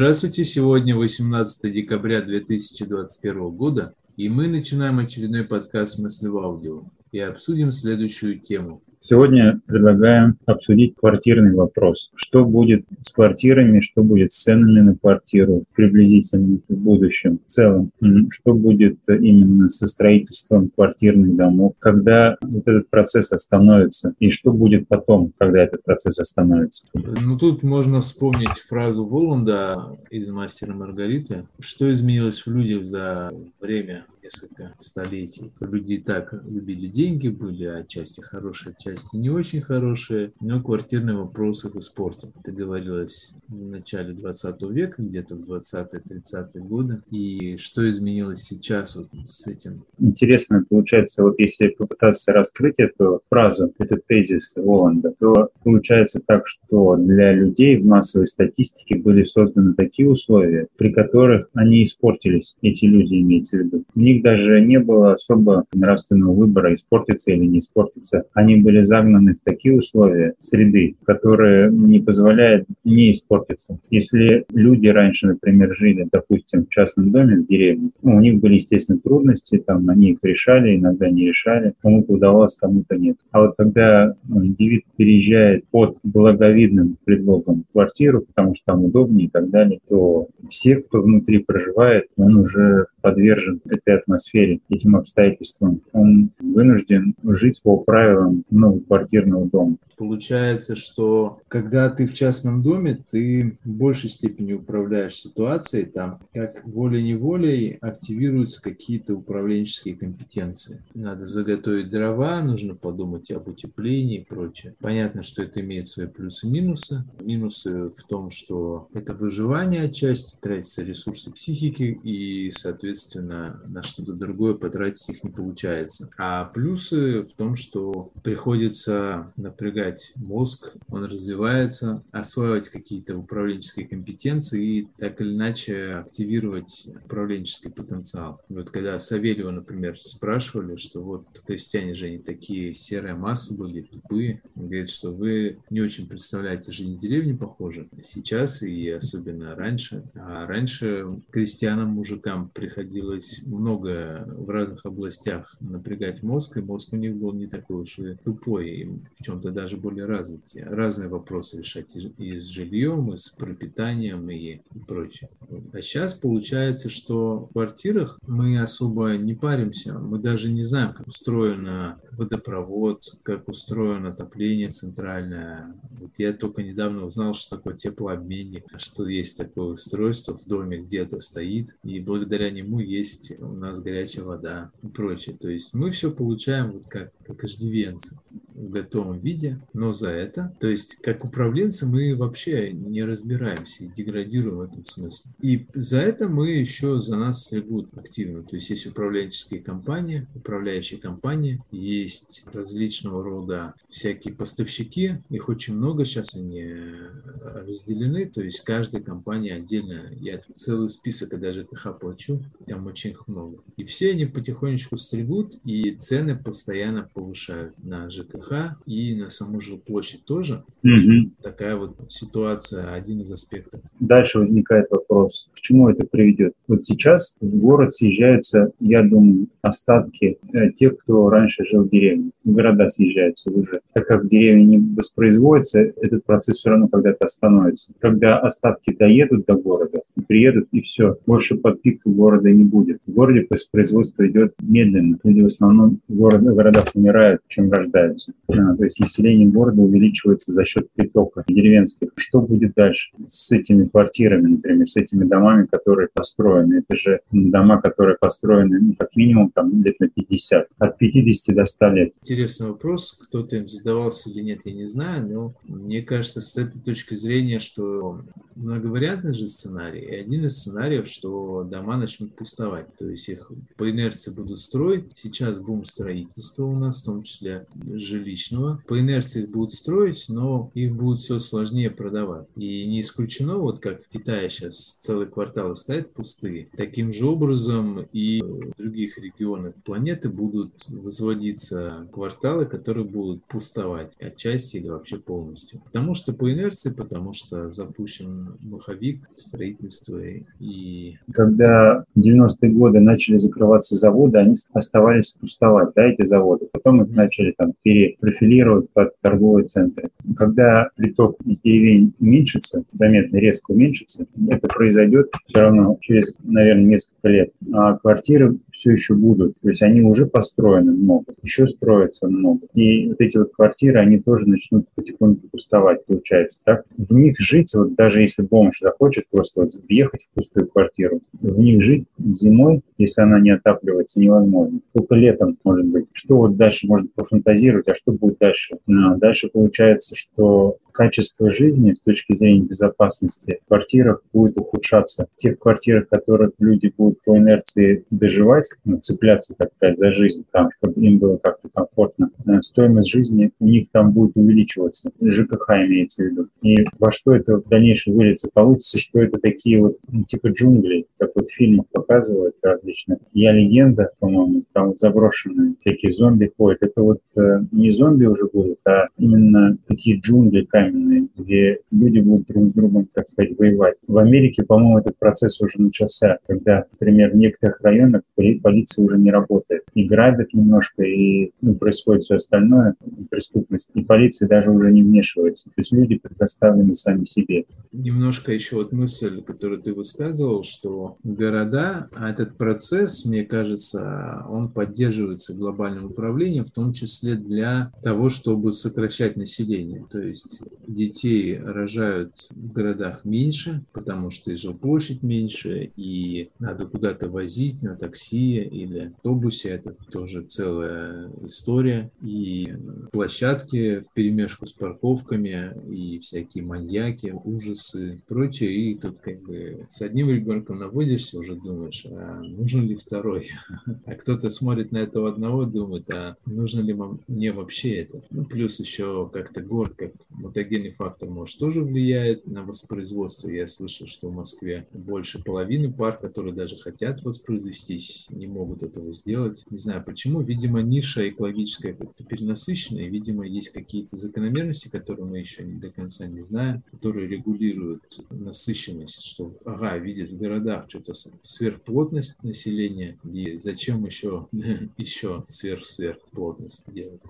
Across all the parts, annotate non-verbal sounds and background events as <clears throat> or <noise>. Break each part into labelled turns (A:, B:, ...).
A: Здравствуйте, сегодня 18 декабря 2021 года, и мы начинаем очередной подкаст «Мысли в аудио» и обсудим следующую тему.
B: Сегодня предлагаем обсудить квартирный вопрос. Что будет с квартирами, что будет с ценами на квартиру приблизительно в будущем. В целом, что будет именно со строительством квартирных домов, когда вот этот процесс остановится, и что будет потом, когда этот процесс остановится.
A: Ну, тут можно вспомнить фразу Воланда из «Мастера Маргариты». Что изменилось в людях за время несколько столетий. Люди и так любили деньги, были отчасти хорошие, отчасти не очень хорошие, но квартирные вопросы в спорте. Это говорилось в начале 20 века, где-то в 20-30-е годы. И что изменилось сейчас вот с этим?
B: Интересно, получается, вот если попытаться раскрыть эту фразу, этот тезис Воланда, то получается так, что для людей в массовой статистике были созданы такие условия, при которых они испортились, эти люди имеется в виду. У них даже не было особо нравственного выбора, испортиться или не испортиться. Они были загнаны в такие условия среды, которые не позволяют не испортиться. Если люди раньше, например, жили, допустим, в частном доме в деревне, ну, у них были, естественно, трудности, там они их решали, иногда не решали, кому-то удавалось, кому-то нет. А вот когда индивид переезжает под благовидным предлогом в квартиру, потому что там удобнее и так далее, то все, кто внутри проживает, он уже подвержен этой атмосфере, этим обстоятельствам. Он вынужден жить по правилам многоквартирного дома.
A: Получается, что когда ты в частном доме, ты в большей степени управляешь ситуацией, там как волей-неволей активируются какие-то управленческие компетенции. Надо заготовить дрова, нужно подумать об утеплении и прочее. Понятно, что это имеет свои плюсы и минусы. Минусы в том, что это выживание отчасти, тратятся ресурсы психики и, соответственно, на что-то другое потратить их не получается. А плюсы в том, что приходится напрягать мозг, он развивается, осваивать какие-то управленческие компетенции и так или иначе активировать управленческий потенциал. Вот когда Савельева, например, спрашивали, что вот крестьяне же они такие серые массы были, тупые, он говорит, что вы не очень представляете жизнь деревни, похоже, сейчас и особенно раньше. А раньше крестьянам, мужикам приходилось много в разных областях напрягать мозг, и мозг у них был не такой уж и тупой, и в чем-то даже более развитые. Разные вопросы решать и, с жильем, и с пропитанием, и, прочее. А сейчас получается, что в квартирах мы особо не паримся, мы даже не знаем, как устроена водопровод, как устроено отопление центральное. Вот я только недавно узнал, что такое теплообменник, что есть такое устройство в доме где-то стоит, и благодаря нему есть у нас горячая вода и прочее. То есть мы все получаем вот как, как иждивенцы в готовом виде, но за это, то есть как управленцы мы вообще не разбираемся и деградируем в этом смысле. И за это мы еще за нас стригут активно. То есть есть управленческие компании, управляющие компании, есть различного рода всякие поставщики, их очень много, сейчас они разделены, то есть каждая компания отдельно, я целый список, когда ЖКХ плачу, там очень их много. И все они потихонечку стригут, и цены постоянно повышают на ЖКХ и на саму жилплощадь тоже. Угу. Такая вот ситуация, один из аспектов.
B: Дальше возникает вопрос, к чему это приведет? Вот сейчас в город съезжаются, я думаю, остатки э, тех, кто раньше жил в деревне. В города съезжаются уже. Так как в деревне не воспроизводится, этот процесс все равно когда-то остановится. Когда остатки доедут до города, приедут и все, больше подпитки города не будет. В городе воспроизводство идет медленно. Люди в основном город, в городах умирают, чем рождаются. То есть население города увеличивается за счет притока деревенских. Что будет дальше с этими квартирами, например, с этими домами, которые построены? Это же дома, которые построены ну, как минимум там, лет на 50, от 50 до 100 лет.
A: Интересный вопрос, кто-то им задавался или нет, я не знаю, но мне кажется, с этой точки зрения, что многовариантный же сценарий, и один из сценариев, что дома начнут пустовать, то есть их по инерции будут строить. Сейчас бум строительства у нас, в том числе жилье вторичного. По инерции их будут строить, но их будет все сложнее продавать. И не исключено, вот как в Китае сейчас целые кварталы стоят пустые, таким же образом и в других регионах планеты будут возводиться кварталы, которые будут пустовать отчасти или вообще полностью. Потому что по инерции, потому что запущен маховик строительства и...
B: Когда в 90-е годы начали закрываться заводы, они оставались пустовать, да, эти заводы. Потом их начали там перепрофилировать под торговые центры. Когда приток из деревень уменьшится, заметно резко уменьшится, это произойдет все равно через, наверное, несколько лет. А квартиры все еще будут. То есть они уже построены много, еще строятся много. И вот эти вот квартиры, они тоже начнут потихоньку пустовать, получается. Так? В них жить, вот даже если бомж захочет просто вот въехать в пустую квартиру, в них жить зимой, если она не отапливается, невозможно. Только летом, может быть. Что вот дальше можно пофантазировать, а что будет дальше? А дальше получается, что качество жизни с точки зрения безопасности в квартирах будет ухудшаться. В тех квартирах, в которых люди будут по инерции доживать, ну, цепляться, так сказать, за жизнь там, чтобы им было как-то комфортно, э, стоимость жизни у них там будет увеличиваться. ЖКХ имеется в виду. И во что это в дальнейшем выльется? Получится, что это такие вот ну, типа джунглей, как вот в фильмах показывают различно. Я легенда, по-моему, там заброшенные всякие зомби ходят. Это вот э, не зомби уже будут, а именно такие джунгли, каменные, где люди будут друг с другом, так сказать, воевать. В Америке, по-моему, этот процесс уже начался, когда, например, в некоторых районах полиция уже не работает. И грабят немножко, и ну, происходит все остальное, преступность. И полиция даже уже не вмешивается. То есть люди предоставлены сами себе.
A: Немножко еще вот мысль, которую ты высказывал, что города, а этот процесс, мне кажется, он поддерживается глобальным управлением, в том числе для того, чтобы сокращать население. То есть детей рожают в городах меньше, потому что и жилплощадь меньше, и надо куда-то возить на такси или автобусе. Это тоже целая история. И площадки в перемешку с парковками, и всякие маньяки, ужасы, прочее. И тут как бы с одним ребенком наводишься, уже думаешь, а нужен ли второй? <laughs> А кто-то смотрит на этого одного, думает, а нужно ли мне вообще это? Ну, плюс еще как-то город, как мутагенный фактор, может, тоже влияет на воспроизводство. Я слышал, что в Москве больше половины пар, которые даже хотят воспроизвестись, не могут этого сделать. Не знаю почему. Видимо, ниша экологическая как-то перенасыщенная. Видимо, есть какие-то закономерности, которые мы еще не до конца не знаем, которые регулируют насыщенность, что, ага, видят в городах что-то сверхплотность населения, и зачем еще, <laughs> еще сверх-сверхплотность делать?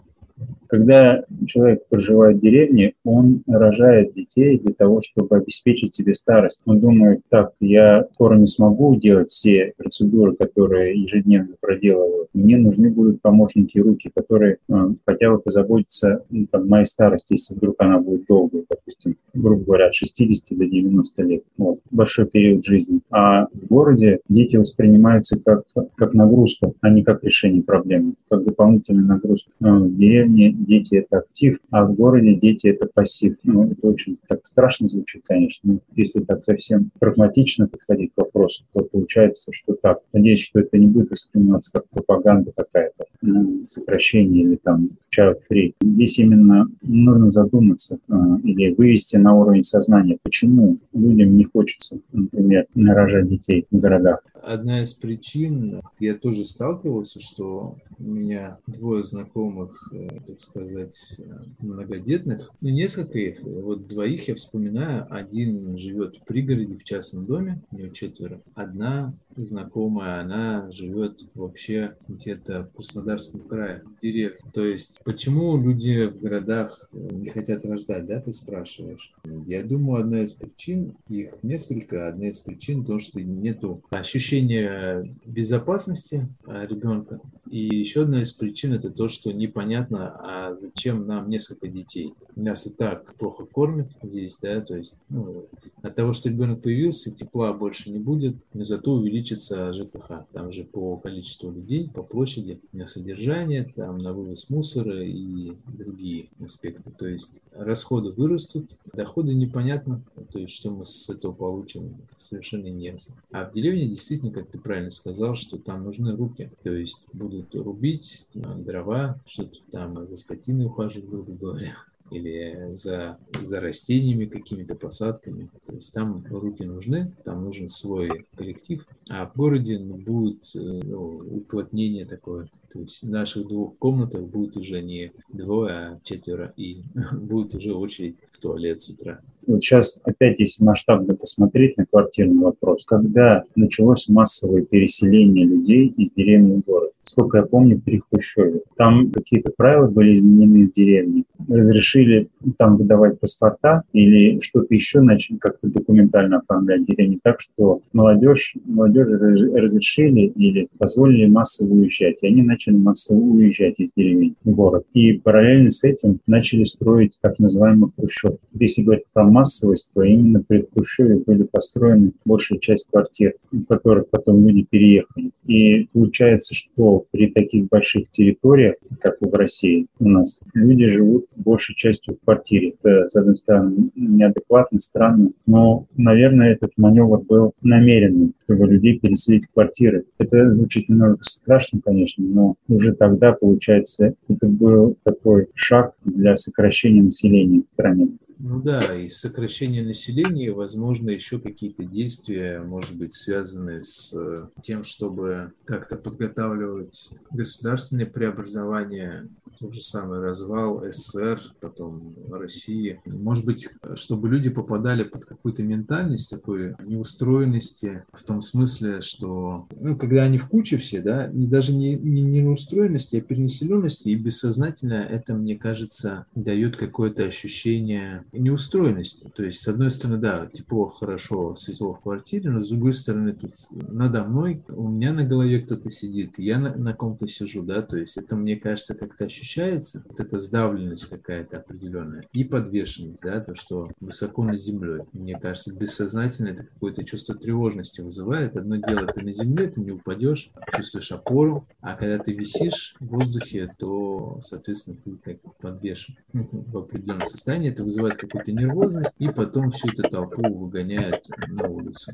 B: Когда человек проживает в деревне, он рожает детей для того, чтобы обеспечить себе старость. Он думает, так, я скоро не смогу делать все процедуры, которые ежедневно проделываю. Мне нужны будут помощники руки, которые э, хотя бы позаботятся ну, моей старости, если вдруг она будет долгой, допустим, грубо говоря, от 60 до 90 лет. Вот, большой период жизни. А в городе дети воспринимаются как, как нагрузка, а не как решение проблемы, как дополнительная нагрузка. Э, в деревне дети это актив, а в городе дети это пассив. Ну, это очень так страшно звучит, конечно. Но если так совсем прагматично подходить к вопросу, то получается, что так. Надеюсь, что это не будет восприниматься как пропаганда какая-то, ну, сокращение или там child free. Здесь именно нужно задуматься э, или вывести на уровень сознания, почему людям не хочется, например, рожать детей в городах.
A: Одна из причин, я тоже сталкивался, что у меня двое знакомых, э, так сказать, многодетных, ну, несколько их, вот двоих я вспоминаю, один живет в пригороде, в частном доме, у него четверо, одна знакомая, она живет вообще где-то в Краснодарском крае, в деревне. То есть, почему люди в городах не хотят рождать, да, ты спрашиваешь? Я думаю, одна из причин, их несколько, одна из причин то, что нету ощущения безопасности ребенка. И еще одна из причин это то, что непонятно, а зачем нам несколько детей. Нас и так плохо кормят здесь, да, то есть ну, от того, что ребенок появился, тепла больше не будет, но зато увеличится ЖКХ. Там же по количеству людей, по площади, на содержание, там на вывоз мусора и другие аспекты. То есть расходы вырастут, доходы непонятно, то есть что мы с этого получим, совершенно не ясно. А в деревне действительно, как ты правильно сказал, что там нужны руки, то есть будут рубить дрова, что-то там за скотиной ухаживать, грубо говоря или за, за растениями, какими-то посадками. То есть там руки нужны, там нужен свой коллектив, а в городе ну, будет э, ну, уплотнение такое. То есть в наших двух комнатах будет уже не двое, а четверо, и <laughs> будет уже очередь в туалет с утра.
B: Вот сейчас опять, если масштабно посмотреть на квартирный вопрос, когда началось массовое переселение людей из деревни в город? Сколько я помню, при Хрущеве. Там какие-то правила были изменены в деревне. Разрешили там выдавать паспорта или что-то еще начали как-то документально оформлять деревни так, что молодежь, молодежь разрешили или позволили массово уезжать. И они начали массово уезжать из деревень в город. И параллельно с этим начали строить так называемый Хрущев. Если говорить про массовость, то именно при Хрущеве были построены большая часть квартир, в которых потом люди переехали. И получается, что при таких больших территориях, как в России у нас, люди живут большей частью в квартире. Это, с одной стороны, неадекватно, странно, но, наверное, этот маневр был намеренным, чтобы людей переселить в квартиры. Это звучит немного страшно, конечно, но уже тогда, получается, это был такой шаг для сокращения населения в стране.
A: Ну да, и сокращение населения, возможно, еще какие-то действия, может быть, связанные с э, тем, чтобы как-то подготавливать государственные преобразования тот же самый развал СССР, потом России. Может быть, чтобы люди попадали под какую-то ментальность такой неустроенности в том смысле, что, ну, когда они в куче все, да, не, даже не, не, не неустроенности, а перенаселенности, и бессознательно это, мне кажется, дает какое-то ощущение неустроенности. То есть, с одной стороны, да, тепло, хорошо, светло в квартире, но с другой стороны, тут надо мной, у меня на голове кто-то сидит, я на, на ком-то сижу, да, то есть это, мне кажется, как-то ощущение ощущается, вот эта сдавленность какая-то определенная, и подвешенность, да, то, что высоко над землей. Мне кажется, бессознательно это какое-то чувство тревожности вызывает. Одно дело, ты на земле, ты не упадешь, чувствуешь опору, а когда ты висишь в воздухе, то, соответственно, ты как подвешен в определенном состоянии, это вызывает какую-то нервозность, и потом всю эту толпу выгоняет на улицу.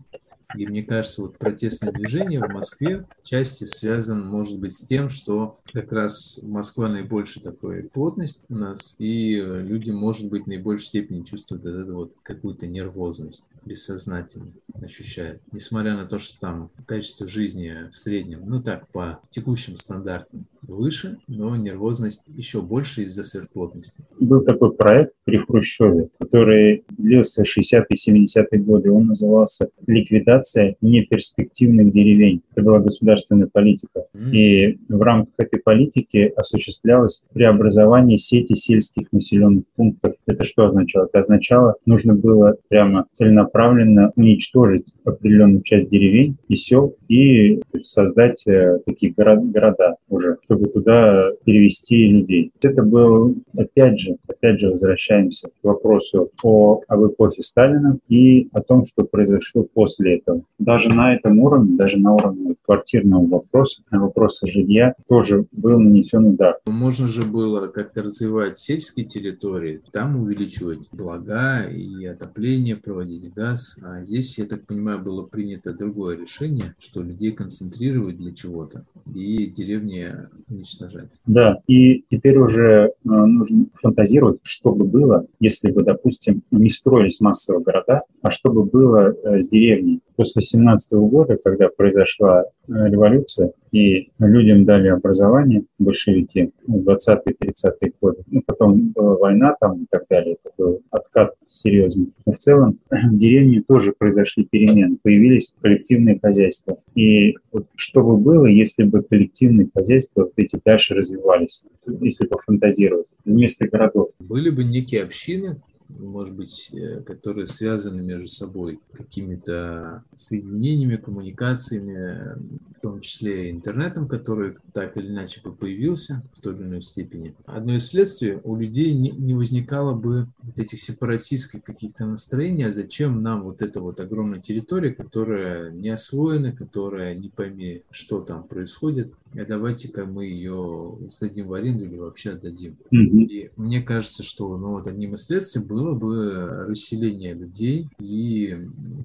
A: И мне кажется, вот протестное движение в Москве части связано, может быть, с тем, что как раз Москва наибольшая такой плотность у нас, и люди, может быть, в наибольшей степени чувствуют вот эту вот какую-то нервозность бессознательно ощущают. Несмотря на то, что там качество жизни в среднем, ну так, по текущим стандартам выше, но нервозность еще больше из-за сверхплотности.
B: Был такой проект при Хрущеве, который длился 60-70-е годы. Он назывался «Ликвидация неперспективных деревень». Это была государственная политика. И в рамках этой политики осуществлялось преобразование сети сельских населенных пунктов. Это что означало? Это означало, нужно было прямо целенаправленно уничтожить определенную часть деревень и сел и создать э, такие города уже, чтобы чтобы туда перевести людей. Это был, опять же, опять же, возвращаемся к вопросу о, об эпохе Сталина и о том, что произошло после этого. Даже на этом уровне, даже на уровне квартирного вопроса, вопроса жилья, тоже был нанесен удар.
A: Можно же было как-то развивать сельские территории, там увеличивать блага и отопление, проводить газ. А здесь, я так понимаю, было принято другое решение, что людей концентрировать для чего-то и деревни уничтожать.
B: Да, и теперь уже э, нужно фантазировать, что бы было, если бы, допустим, не строились массовые города, а что бы было э, с деревней. После 17 года, когда произошла э, революция, и людям дали образование, большевики, в 20-30-е годы, ну, потом была война там и так далее, это был откат серьезный. Но в целом <clears throat> в деревне тоже произошли перемены, появились коллективные хозяйства. И вот что бы было, если бы коллективные хозяйства вот эти дальше развивались, если пофантазировать, вместо городов?
A: Были бы некие общины, может быть, э, которые связаны между собой какими-то соединениями, коммуникациями, в том числе интернетом, который так или иначе бы появился в той или иной степени. Одно из следствий, у людей не, не возникало бы вот этих сепаратистских каких-то настроений, а зачем нам вот эта вот огромная территория, которая не освоена, которая не пойми, что там происходит, а давайте-ка мы ее сдадим в аренду или вообще отдадим. Mm-hmm. И мне кажется, что ну, вот одним из следствий было бы расселение людей и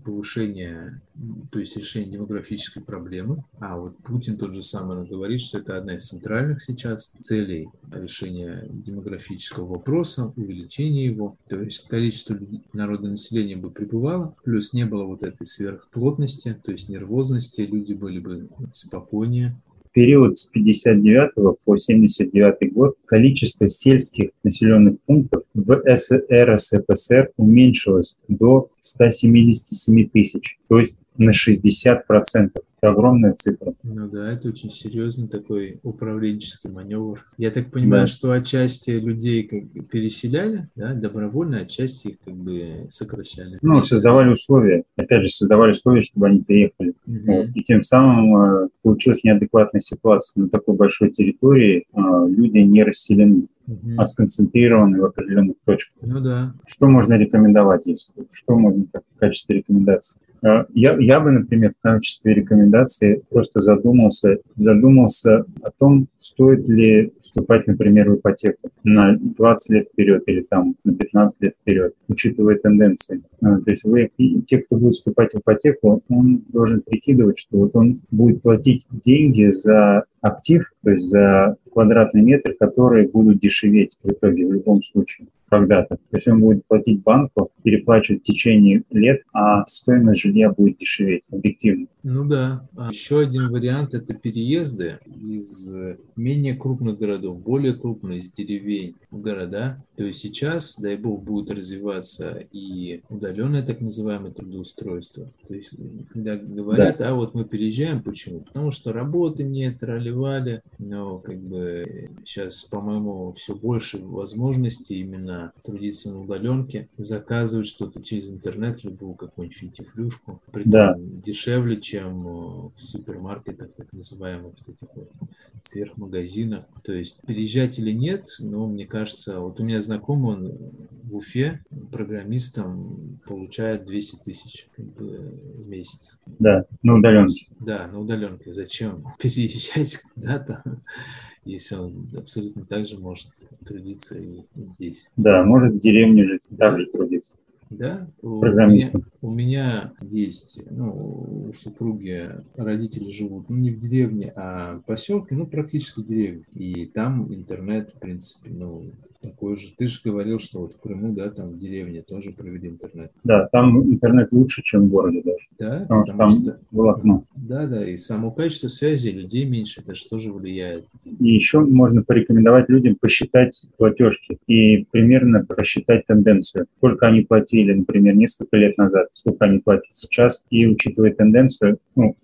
A: повышение, то есть решение демографической проблемы. А вот Путин тот же самый говорит, что это одна из центральных сейчас целей решения демографического вопроса, увеличения его. То есть количество народного населения бы прибывало, плюс не было вот этой сверхплотности, то есть нервозности, люди были бы спокойнее,
B: период с 59 по 79 год количество сельских населенных пунктов в СССР уменьшилось до 177 тысяч, то есть на 60 процентов. Это огромная цифра.
A: Ну да, это очень серьезный такой управленческий маневр. Я так понимаю, да. что отчасти людей как бы переселяли, да, добровольно, отчасти их как бы сокращали.
B: Ну, создавали условия. Опять же, создавали условия, чтобы они переехали. Угу. Вот. И тем самым э, получилась неадекватная ситуация. На такой большой территории э, люди не расселены угу. а сконцентрированы в определенных точках.
A: Ну да.
B: Что можно рекомендовать здесь? Что можно в качестве рекомендации? А, я, я бы, например, в качестве рекомендации просто задумался, задумался о том, стоит ли вступать, например, в ипотеку на 20 лет вперед или там на 15 лет вперед, учитывая тенденции. А, то есть вы, те, кто будет вступать в ипотеку, он должен прикидывать, что вот он будет платить деньги за актив, то есть за квадратный метр, которые будут дешеветь в итоге в любом случае когда-то. То есть он будет платить банку, переплачивать в течение лет, а стоимость жилья будет дешеветь объективно.
A: Ну да. А еще один вариант – это переезды из менее крупных городов, более крупных, из деревень в города. То есть сейчас, дай бог, будет развиваться и удаленное так называемое трудоустройство. То есть когда говорят, да. а вот мы переезжаем, почему? Потому что работы нет, роливали, но как бы сейчас, по-моему, все больше возможностей именно трудиться на удаленке, заказывать что-то через интернет, любую какую-нибудь фитифлюшку, при да. дешевле, чем в супермаркетах, так называемых вот этих вот сверхмагазинах. То есть переезжать или нет, но мне кажется, вот у меня знакомый, он в Уфе программистом получает 200 тысяч как бы, в месяц.
B: Да, на удаленке.
A: Да, на удаленке. Зачем <laughs> переезжать куда-то, если он абсолютно так же может трудиться и здесь?
B: Да, может в деревне жить, так же трудиться.
A: Да, программистом. У меня, у меня есть, ну, у супруги родители живут ну, не в деревне, а в поселке, ну, практически деревне. И там интернет, в принципе, ну, такой же. Ты же говорил, что вот в Крыму, да, там в деревне тоже провели интернет.
B: Да, там интернет лучше, чем в городе даже.
A: Да, потому, потому что, что волокно. Да, да, и само качество связи людей меньше, это же тоже влияет.
B: И еще можно порекомендовать людям посчитать платежки и примерно просчитать тенденцию. Сколько они платили, например, несколько лет назад, сколько они платят сейчас, и учитывая тенденцию, ну,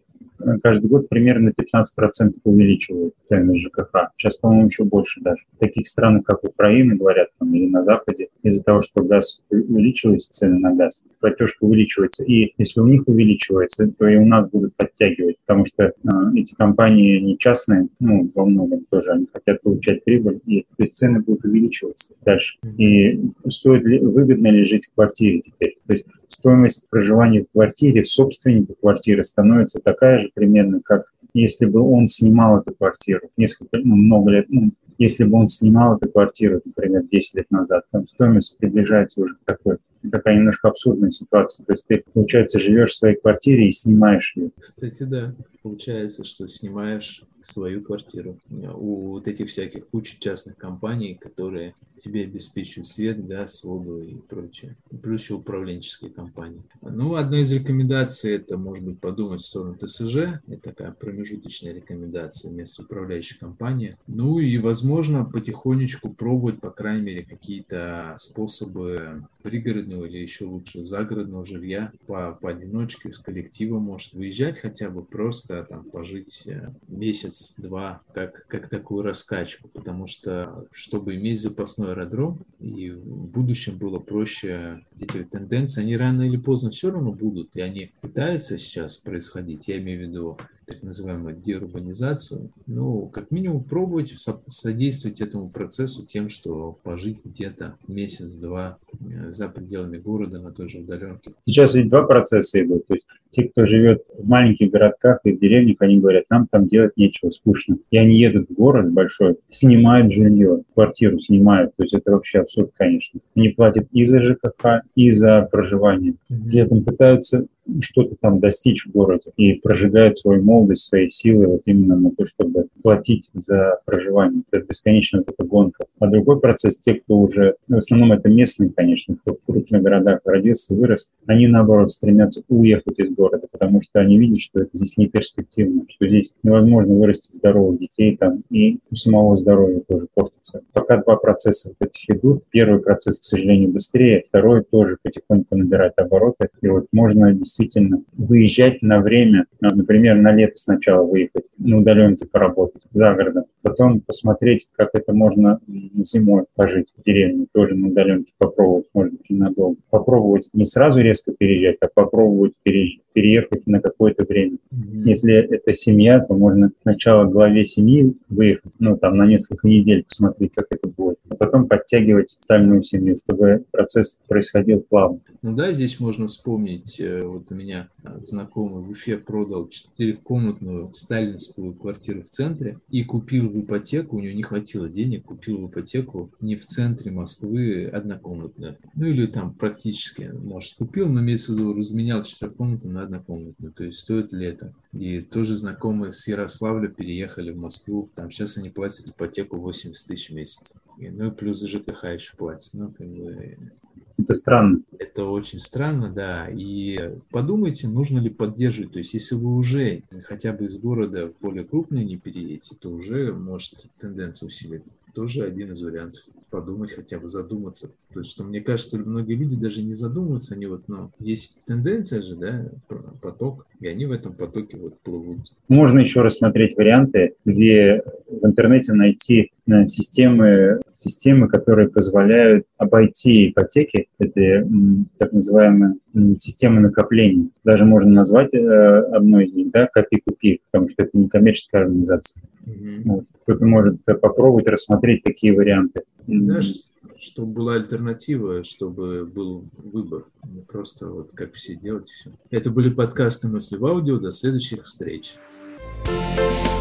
B: каждый год примерно 15% увеличивают стоимость ЖКХ. Сейчас, по-моему, еще больше даже. В таких странах, как Украина, говорят, там, или на Западе, из-за того, что газ увеличивается, цены на газ, платежка увеличивается. И если у них увеличивается, то и у нас будут подтягивать, потому что э, эти компании не частные, ну, во многом тоже, они хотят получать прибыль, и то есть цены будут увеличиваться дальше. И стоит ли, выгодно ли жить в квартире теперь? То есть стоимость проживания в квартире, собственника квартиры становится такая же примерно, как если бы он снимал эту квартиру несколько, ну, много лет, ну, если бы он снимал эту квартиру, например, 10 лет назад, там стоимость приближается уже к такой такая немножко абсурдная ситуация. То есть ты, получается, живешь в своей квартире и снимаешь ее.
A: Кстати, да. Получается, что снимаешь свою квартиру. У вот этих всяких кучи частных компаний, которые тебе обеспечивают свет, газ, воду и прочее. Плюс еще управленческие компании. Ну, одна из рекомендаций это, может быть, подумать в сторону ТСЖ. Это такая промежуточная рекомендация вместо управляющей компании. Ну и, возможно, потихонечку пробовать, по крайней мере, какие-то способы пригородного или еще лучше загородного жилья по, поодиночке, с коллективом может выезжать хотя бы просто там пожить э, месяц месяц-два, как, как такую раскачку, потому что, чтобы иметь запасной аэродром, и в будущем было проще эти тенденции, они рано или поздно все равно будут, и они пытаются сейчас происходить, я имею в виду так называемую деурбанизацию, ну, как минимум пробовать содействовать этому процессу тем, что пожить где-то месяц-два э, за пределами города на той же удаленке.
B: Сейчас ведь два процесса идут. То есть те, кто живет в маленьких городках и в деревнях, они говорят, нам там делать нечего, скучно. И они едут в город большой, снимают жилье, квартиру снимают. То есть это вообще абсурд, конечно. Они платят и за ЖКХ, и за проживание. При этом пытаются что-то там достичь в городе и прожигают свою молодость, свои силы вот именно на то, чтобы платить за проживание. Это бесконечно вот эта гонка. А другой процесс, те, кто уже, ну, в основном это местные, конечно, кто в крупных городах родился, вырос, они, наоборот, стремятся уехать из города, потому что они видят, что это здесь не перспективно, что здесь невозможно вырастить здоровых детей там, и у самого здоровья тоже портится. Пока два процесса вот этих идут, первый процесс, к сожалению, быстрее, второй тоже потихоньку набирает обороты, и вот можно действительно действительно выезжать на время, ну, например, на лето сначала выехать, на удаленке поработать за городом, потом посмотреть, как это можно зимой пожить в деревне, тоже на удаленке попробовать, может быть, ненадолго. Попробовать не сразу резко переезжать, а попробовать переезжать переехать на какое-то время. Mm-hmm. Если это семья, то можно сначала главе семьи выехать, ну, там, на несколько недель посмотреть, как это будет, а потом подтягивать остальную семью, чтобы процесс происходил плавно.
A: Ну да, здесь можно вспомнить, э, вот у меня знакомый в Уфе продал четырехкомнатную сталинскую квартиру в центре и купил в ипотеку, у него не хватило денег, купил в ипотеку не в центре Москвы однокомнатную. Ну или там практически, может, купил, но имеется в виду, разменял четырехкомнатную на однокомнатную. То есть стоит ли это? И тоже знакомые с Ярославля переехали в Москву. Там сейчас они платят ипотеку 80 тысяч в месяц. И, ну и плюс ЖКХ еще платят. Ну, как бы
B: это странно.
A: Это очень странно, да. И подумайте, нужно ли поддерживать. То есть, если вы уже хотя бы из города в более крупные не переедете, то уже может тенденцию усилить. Тоже один из вариантов подумать, хотя бы задуматься. То есть, что мне кажется, многие люди даже не задумываются, они вот, ну, есть тенденция же, да, поток, и они в этом потоке вот плывут.
B: Можно еще рассмотреть варианты, где в интернете найти э, системы, системы, которые позволяют обойти ипотеки. Это так называемые системы накопления. Даже можно назвать э, одной из них, да, копи-купи, потому что это не коммерческая организация. Mm-hmm. Вот. Кто-то может попробовать рассмотреть такие варианты.
A: Знаешь, чтобы была альтернатива, чтобы был выбор. Не просто вот как все делать, все. Это были подкасты «Мысли в аудио». До следующих встреч. thank you